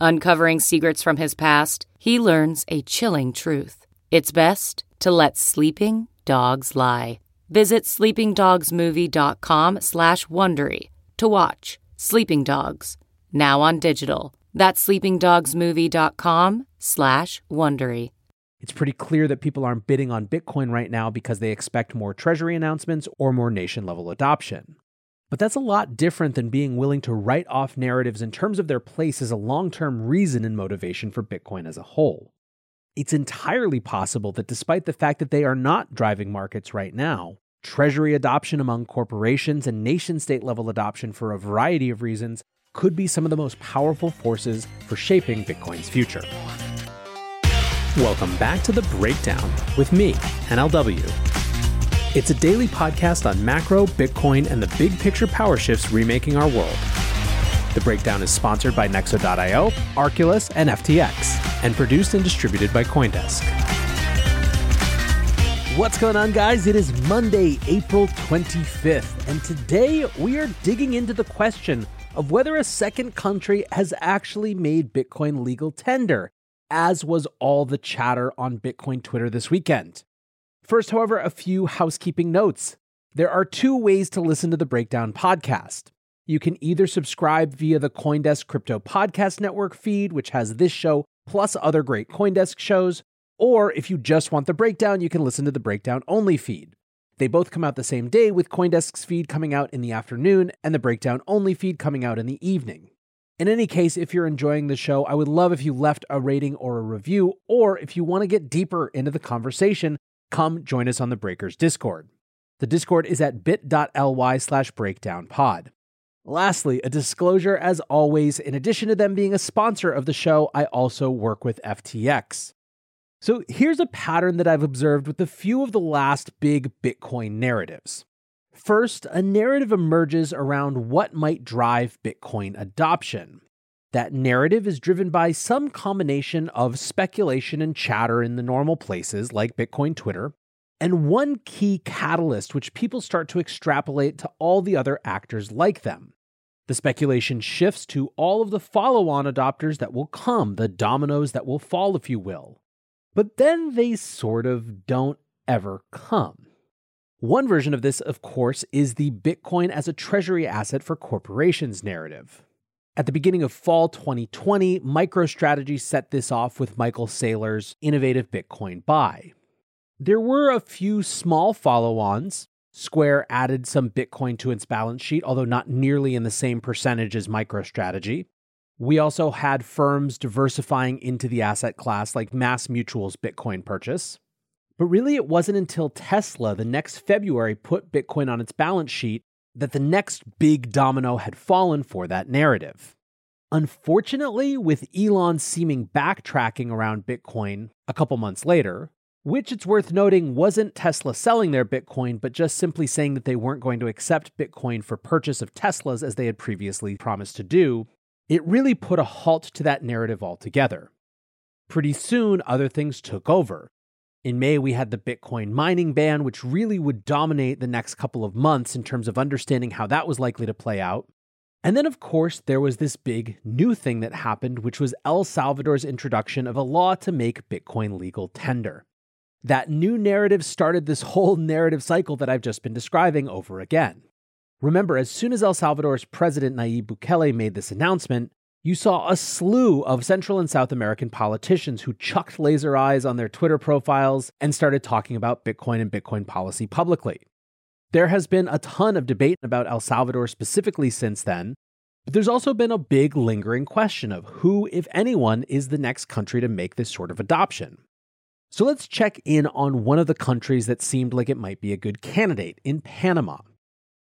Uncovering secrets from his past, he learns a chilling truth. It's best to let sleeping dogs lie. Visit sleepingdogsmovie.com slash Wondery to watch Sleeping Dogs, now on digital. That's sleepingdogsmovie.com slash Wondery. It's pretty clear that people aren't bidding on Bitcoin right now because they expect more treasury announcements or more nation level adoption. But that's a lot different than being willing to write off narratives in terms of their place as a long term reason and motivation for Bitcoin as a whole. It's entirely possible that despite the fact that they are not driving markets right now, treasury adoption among corporations and nation state level adoption for a variety of reasons could be some of the most powerful forces for shaping Bitcoin's future. Welcome back to The Breakdown with me, NLW. It's a daily podcast on macro, Bitcoin, and the big picture power shifts remaking our world. The Breakdown is sponsored by Nexo.io, Arculus, and FTX, and produced and distributed by Coindesk. What's going on, guys? It is Monday, April 25th, and today we are digging into the question of whether a second country has actually made Bitcoin legal tender as was all the chatter on Bitcoin Twitter this weekend. First, however, a few housekeeping notes. There are two ways to listen to the Breakdown podcast. You can either subscribe via the Coindesk Crypto Podcast Network feed, which has this show plus other great Coindesk shows, or if you just want the breakdown, you can listen to the breakdown only feed. They both come out the same day, with Coindesk's feed coming out in the afternoon and the breakdown only feed coming out in the evening. In any case, if you're enjoying the show, I would love if you left a rating or a review, or if you want to get deeper into the conversation, come join us on the Breakers Discord. The Discord is at bit.ly slash breakdownpod. Lastly, a disclosure as always, in addition to them being a sponsor of the show, I also work with FTX. So here's a pattern that I've observed with a few of the last big Bitcoin narratives. First, a narrative emerges around what might drive Bitcoin adoption. That narrative is driven by some combination of speculation and chatter in the normal places like Bitcoin Twitter, and one key catalyst which people start to extrapolate to all the other actors like them. The speculation shifts to all of the follow on adopters that will come, the dominoes that will fall, if you will. But then they sort of don't ever come. One version of this, of course, is the Bitcoin as a treasury asset for corporations narrative. At the beginning of fall 2020, MicroStrategy set this off with Michael Saylor's innovative Bitcoin buy. There were a few small follow ons. Square added some Bitcoin to its balance sheet, although not nearly in the same percentage as MicroStrategy. We also had firms diversifying into the asset class, like Mass Mutual's Bitcoin purchase. But really, it wasn't until Tesla the next February put Bitcoin on its balance sheet that the next big domino had fallen for that narrative. Unfortunately, with Elon's seeming backtracking around Bitcoin a couple months later, which it's worth noting wasn't Tesla selling their Bitcoin, but just simply saying that they weren't going to accept Bitcoin for purchase of Teslas as they had previously promised to do, it really put a halt to that narrative altogether. Pretty soon, other things took over. In May, we had the Bitcoin mining ban, which really would dominate the next couple of months in terms of understanding how that was likely to play out. And then, of course, there was this big new thing that happened, which was El Salvador's introduction of a law to make Bitcoin legal tender. That new narrative started this whole narrative cycle that I've just been describing over again. Remember, as soon as El Salvador's president Nayib Bukele made this announcement, you saw a slew of Central and South American politicians who chucked laser eyes on their Twitter profiles and started talking about Bitcoin and Bitcoin policy publicly. There has been a ton of debate about El Salvador specifically since then, but there's also been a big lingering question of who, if anyone, is the next country to make this sort of adoption. So let's check in on one of the countries that seemed like it might be a good candidate in Panama.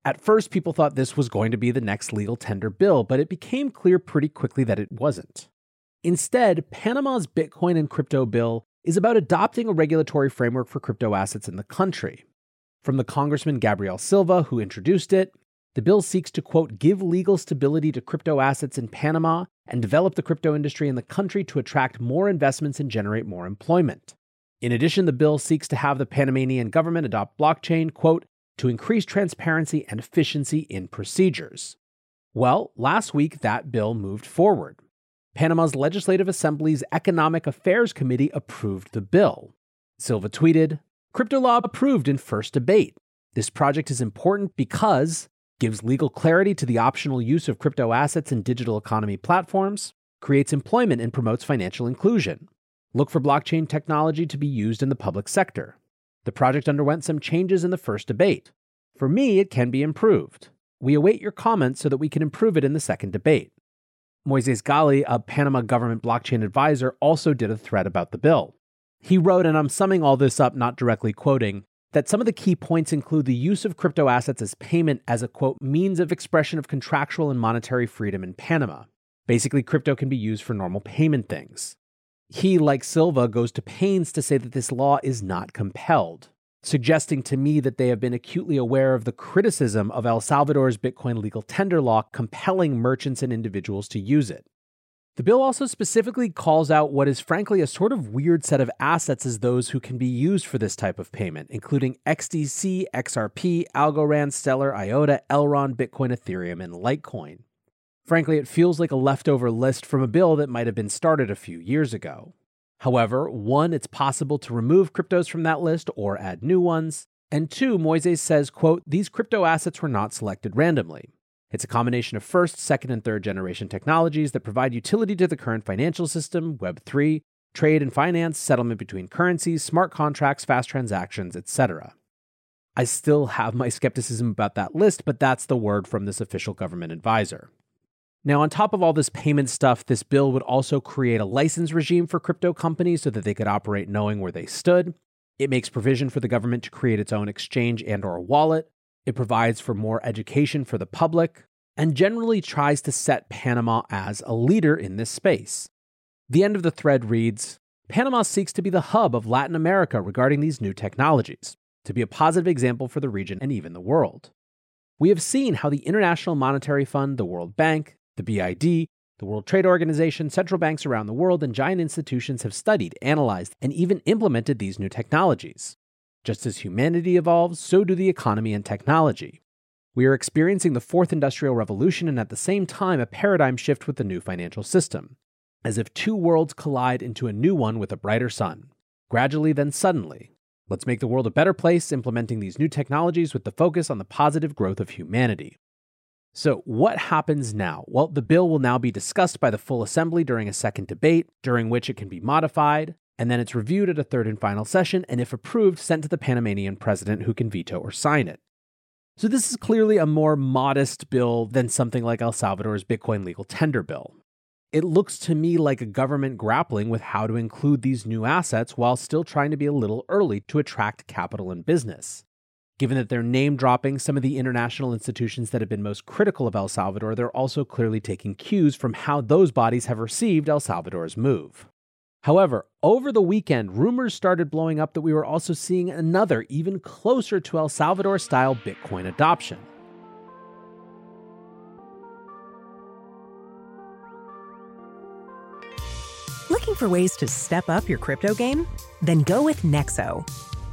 At first, people thought this was going to be the next legal tender bill, but it became clear pretty quickly that it wasn't. Instead, Panama's Bitcoin and crypto bill is about adopting a regulatory framework for crypto assets in the country. From the Congressman Gabriel Silva, who introduced it, the bill seeks to, quote, give legal stability to crypto assets in Panama and develop the crypto industry in the country to attract more investments and generate more employment. In addition, the bill seeks to have the Panamanian government adopt blockchain, quote, to increase transparency and efficiency in procedures. Well, last week that bill moved forward. Panama's Legislative Assembly's Economic Affairs Committee approved the bill. Silva tweeted, Crypto law approved in first debate. This project is important because gives legal clarity to the optional use of crypto assets in digital economy platforms, creates employment and promotes financial inclusion, Look for blockchain technology to be used in the public sector. The project underwent some changes in the first debate. For me, it can be improved. We await your comments so that we can improve it in the second debate. Moises Gali, a Panama government blockchain advisor, also did a thread about the bill. He wrote, and I'm summing all this up, not directly quoting, that some of the key points include the use of crypto assets as payment as a quote means of expression of contractual and monetary freedom in Panama. Basically, crypto can be used for normal payment things. He, like Silva, goes to pains to say that this law is not compelled, suggesting to me that they have been acutely aware of the criticism of El Salvador's Bitcoin legal tender law compelling merchants and individuals to use it. The bill also specifically calls out what is frankly a sort of weird set of assets as those who can be used for this type of payment, including XDC, XRP, Algorand, Stellar, IOTA, Elrond, Bitcoin, Ethereum, and Litecoin. Frankly, it feels like a leftover list from a bill that might have been started a few years ago. However, one, it's possible to remove cryptos from that list or add new ones. And two, Moises says, quote, these crypto assets were not selected randomly. It's a combination of first, second, and third generation technologies that provide utility to the current financial system, Web3, trade and finance, settlement between currencies, smart contracts, fast transactions, etc. I still have my skepticism about that list, but that's the word from this official government advisor. Now, on top of all this payment stuff, this bill would also create a license regime for crypto companies so that they could operate knowing where they stood. It makes provision for the government to create its own exchange and or wallet. It provides for more education for the public and generally tries to set Panama as a leader in this space. The end of the thread reads, Panama seeks to be the hub of Latin America regarding these new technologies, to be a positive example for the region and even the world. We have seen how the International Monetary Fund, the World Bank, the BID, the World Trade Organization, central banks around the world, and giant institutions have studied, analyzed, and even implemented these new technologies. Just as humanity evolves, so do the economy and technology. We are experiencing the fourth industrial revolution and at the same time a paradigm shift with the new financial system, as if two worlds collide into a new one with a brighter sun. Gradually, then suddenly. Let's make the world a better place, implementing these new technologies with the focus on the positive growth of humanity. So, what happens now? Well, the bill will now be discussed by the full assembly during a second debate, during which it can be modified, and then it's reviewed at a third and final session, and if approved, sent to the Panamanian president who can veto or sign it. So, this is clearly a more modest bill than something like El Salvador's Bitcoin legal tender bill. It looks to me like a government grappling with how to include these new assets while still trying to be a little early to attract capital and business. Given that they're name dropping some of the international institutions that have been most critical of El Salvador, they're also clearly taking cues from how those bodies have received El Salvador's move. However, over the weekend, rumors started blowing up that we were also seeing another, even closer to El Salvador style Bitcoin adoption. Looking for ways to step up your crypto game? Then go with Nexo.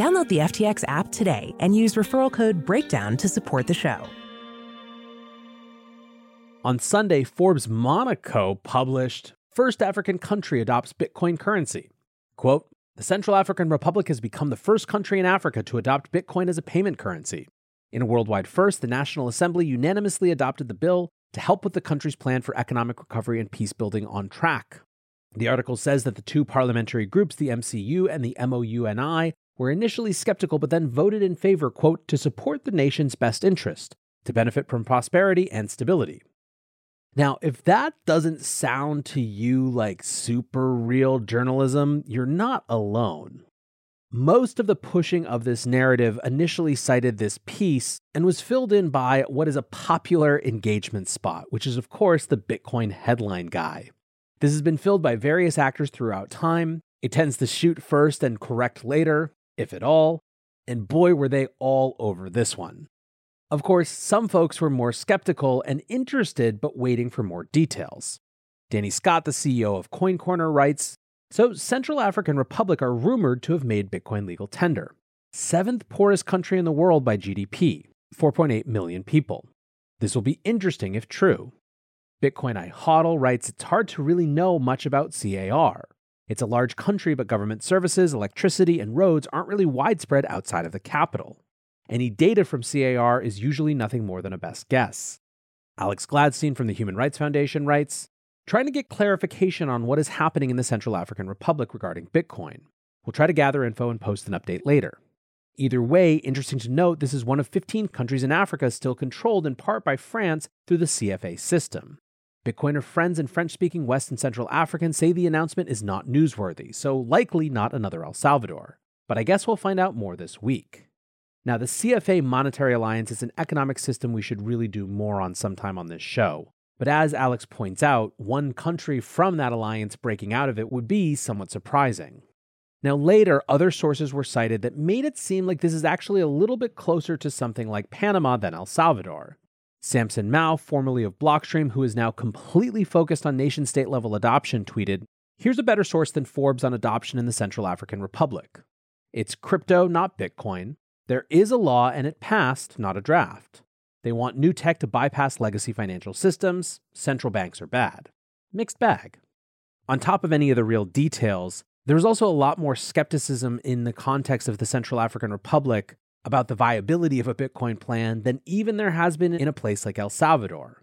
Download the FTX app today and use referral code BREAKDOWN to support the show. On Sunday, Forbes Monaco published First African Country Adopts Bitcoin Currency. Quote, the Central African Republic has become the first country in Africa to adopt Bitcoin as a payment currency. In a worldwide first, the National Assembly unanimously adopted the bill to help with the country's plan for economic recovery and peace building on track. The article says that the two parliamentary groups, the MCU and the MOUNI, were initially skeptical but then voted in favor, quote, to support the nation's best interest, to benefit from prosperity and stability. Now, if that doesn't sound to you like super real journalism, you're not alone. Most of the pushing of this narrative initially cited this piece and was filled in by what is a popular engagement spot, which is, of course, the Bitcoin headline guy. This has been filled by various actors throughout time. It tends to shoot first and correct later, if at all, and boy, were they all over this one. Of course, some folks were more skeptical and interested but waiting for more details. Danny Scott, the CEO of CoinCorner, writes So, Central African Republic are rumored to have made Bitcoin legal tender. Seventh poorest country in the world by GDP, 4.8 million people. This will be interesting if true. Bitcoin I HODL writes it's hard to really know much about CAR. It's a large country, but government services, electricity, and roads aren't really widespread outside of the capital. Any data from CAR is usually nothing more than a best guess. Alex Gladstein from the Human Rights Foundation writes Trying to get clarification on what is happening in the Central African Republic regarding Bitcoin. We'll try to gather info and post an update later. Either way, interesting to note, this is one of 15 countries in Africa still controlled in part by France through the CFA system. Bitcoiner friends and French speaking West and Central Africans say the announcement is not newsworthy, so likely not another El Salvador. But I guess we'll find out more this week. Now, the CFA Monetary Alliance is an economic system we should really do more on sometime on this show. But as Alex points out, one country from that alliance breaking out of it would be somewhat surprising. Now, later, other sources were cited that made it seem like this is actually a little bit closer to something like Panama than El Salvador. Samson Mow, formerly of Blockstream, who is now completely focused on nation state level adoption, tweeted Here's a better source than Forbes on adoption in the Central African Republic. It's crypto, not Bitcoin. There is a law and it passed, not a draft. They want new tech to bypass legacy financial systems. Central banks are bad. Mixed bag. On top of any of the real details, there's also a lot more skepticism in the context of the Central African Republic about the viability of a Bitcoin plan than even there has been in a place like El Salvador.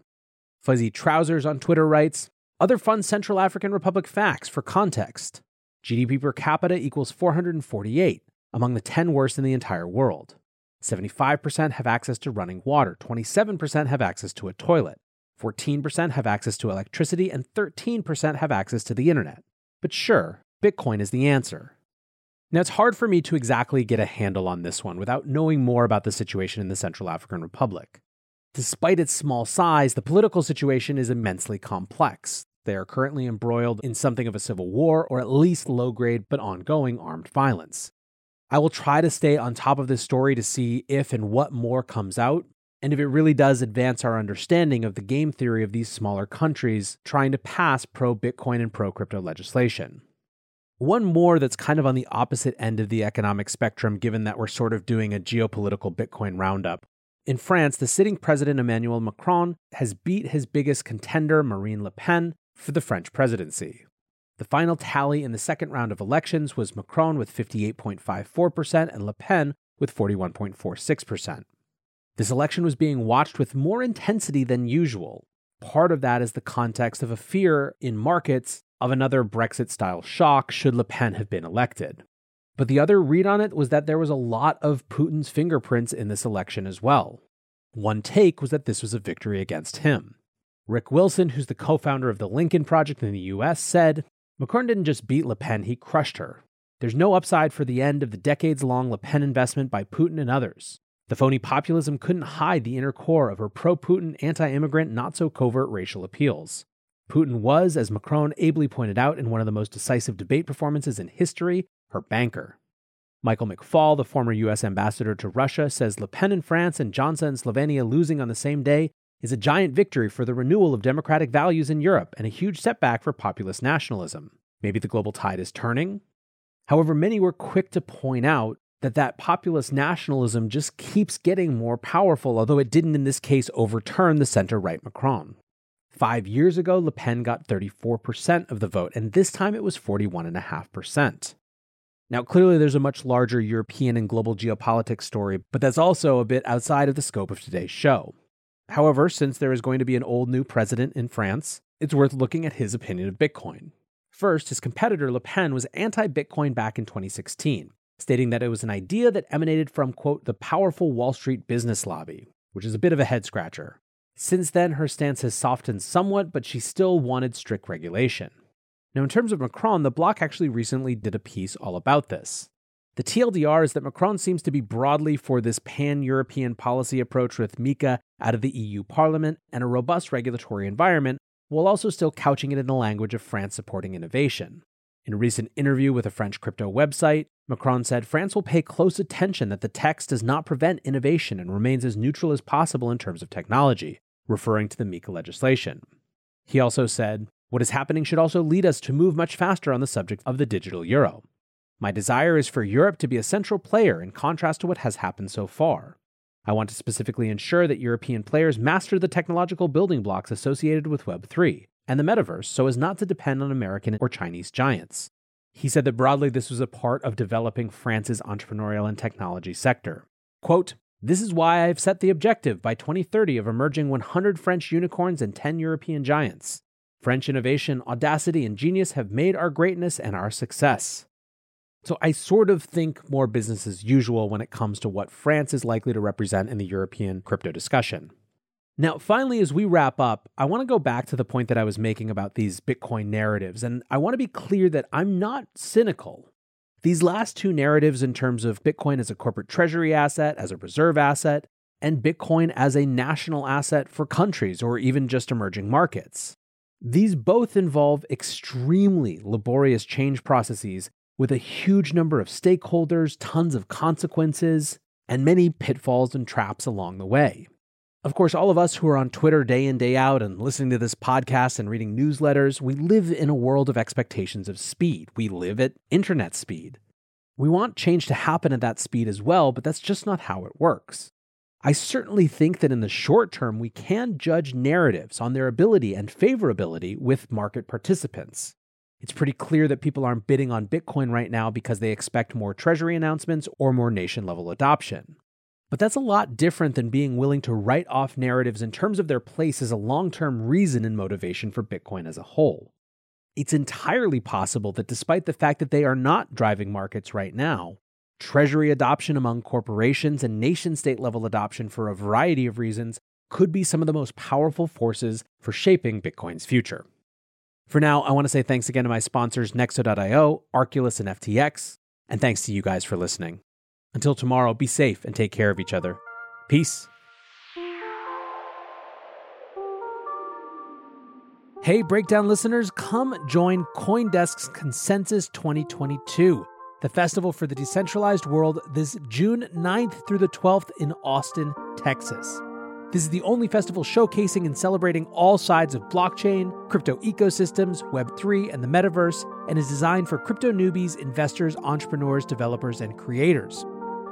Fuzzy Trousers on Twitter writes Other fun Central African Republic facts for context GDP per capita equals 448, among the 10 worst in the entire world. 75% have access to running water, 27% have access to a toilet, 14% have access to electricity, and 13% have access to the internet. But sure, Bitcoin is the answer. Now, it's hard for me to exactly get a handle on this one without knowing more about the situation in the Central African Republic. Despite its small size, the political situation is immensely complex. They are currently embroiled in something of a civil war, or at least low grade but ongoing armed violence. I will try to stay on top of this story to see if and what more comes out, and if it really does advance our understanding of the game theory of these smaller countries trying to pass pro Bitcoin and pro crypto legislation. One more that's kind of on the opposite end of the economic spectrum, given that we're sort of doing a geopolitical Bitcoin roundup. In France, the sitting president Emmanuel Macron has beat his biggest contender, Marine Le Pen, for the French presidency. The final tally in the second round of elections was Macron with 58.54% and Le Pen with 41.46%. This election was being watched with more intensity than usual. Part of that is the context of a fear in markets of another Brexit style shock should Le Pen have been elected. But the other read on it was that there was a lot of Putin's fingerprints in this election as well. One take was that this was a victory against him. Rick Wilson, who's the co founder of the Lincoln Project in the US, said Macron didn't just beat Le Pen, he crushed her. There's no upside for the end of the decades long Le Pen investment by Putin and others. The phony populism couldn't hide the inner core of her pro Putin, anti immigrant, not so covert racial appeals. Putin was, as Macron ably pointed out in one of the most decisive debate performances in history, her banker. Michael McFaul, the former U.S. ambassador to Russia, says Le Pen in France and Johnson in Slovenia losing on the same day is a giant victory for the renewal of democratic values in Europe and a huge setback for populist nationalism. Maybe the global tide is turning? However, many were quick to point out that that populist nationalism just keeps getting more powerful, although it didn't in this case overturn the center right Macron. Five years ago, Le Pen got 34% of the vote, and this time it was 41.5%. Now, clearly, there's a much larger European and global geopolitics story, but that's also a bit outside of the scope of today's show. However, since there is going to be an old new president in France, it's worth looking at his opinion of Bitcoin. First, his competitor Le Pen was anti Bitcoin back in 2016, stating that it was an idea that emanated from, quote, the powerful Wall Street business lobby, which is a bit of a head scratcher. Since then, her stance has softened somewhat, but she still wanted strict regulation. Now, in terms of Macron, the Block actually recently did a piece all about this. The TLDR is that Macron seems to be broadly for this pan European policy approach with MiCA out of the EU Parliament and a robust regulatory environment, while also still couching it in the language of France supporting innovation. In a recent interview with a French crypto website, Macron said France will pay close attention that the text does not prevent innovation and remains as neutral as possible in terms of technology, referring to the MiCA legislation. He also said, What is happening should also lead us to move much faster on the subject of the digital euro. My desire is for Europe to be a central player in contrast to what has happened so far. I want to specifically ensure that European players master the technological building blocks associated with Web3 and the metaverse so as not to depend on American or Chinese giants. He said that broadly this was a part of developing France's entrepreneurial and technology sector. Quote, this is why I've set the objective by 2030 of emerging 100 French unicorns and 10 European giants. French innovation, audacity, and genius have made our greatness and our success. So I sort of think more business as usual when it comes to what France is likely to represent in the European crypto discussion. Now, finally, as we wrap up, I want to go back to the point that I was making about these Bitcoin narratives. And I want to be clear that I'm not cynical. These last two narratives, in terms of Bitcoin as a corporate treasury asset, as a reserve asset, and Bitcoin as a national asset for countries or even just emerging markets. These both involve extremely laborious change processes with a huge number of stakeholders, tons of consequences, and many pitfalls and traps along the way. Of course, all of us who are on Twitter day in, day out and listening to this podcast and reading newsletters, we live in a world of expectations of speed. We live at internet speed. We want change to happen at that speed as well, but that's just not how it works. I certainly think that in the short term, we can judge narratives on their ability and favorability with market participants. It's pretty clear that people aren't bidding on Bitcoin right now because they expect more treasury announcements or more nation level adoption. But that's a lot different than being willing to write off narratives in terms of their place as a long term reason and motivation for Bitcoin as a whole. It's entirely possible that despite the fact that they are not driving markets right now, treasury adoption among corporations and nation state level adoption for a variety of reasons could be some of the most powerful forces for shaping Bitcoin's future. For now, I want to say thanks again to my sponsors, Nexo.io, Arculus, and FTX, and thanks to you guys for listening. Until tomorrow, be safe and take care of each other. Peace. Hey, Breakdown listeners, come join Coindesk's Consensus 2022, the festival for the decentralized world, this June 9th through the 12th in Austin, Texas. This is the only festival showcasing and celebrating all sides of blockchain, crypto ecosystems, Web3, and the metaverse, and is designed for crypto newbies, investors, entrepreneurs, developers, and creators.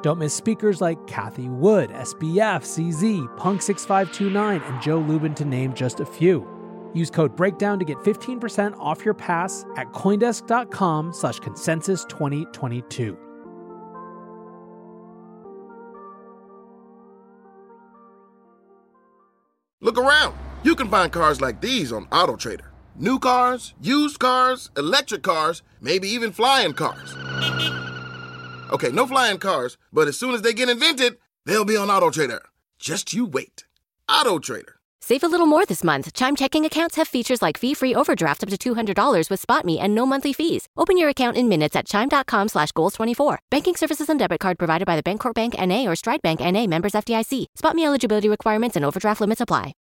Don't miss speakers like Cathie Wood, SBF, CZ, Punk6529, and Joe Lubin, to name just a few. Use code BREAKDOWN to get 15% off your pass at Coindesk.com slash consensus 2022. Look around. You can find cars like these on AutoTrader. New cars, used cars, electric cars, maybe even flying cars. Okay, no flying cars, but as soon as they get invented, they'll be on Auto Trader. Just you wait. Auto Trader. Save a little more this month. Chime checking accounts have features like fee-free overdraft up to $200 with SpotMe and no monthly fees. Open your account in minutes at chime.com slash goals24. Banking services and debit card provided by the Bancorp Bank N.A. or Stride Bank N.A. members FDIC. SpotMe eligibility requirements and overdraft limits apply.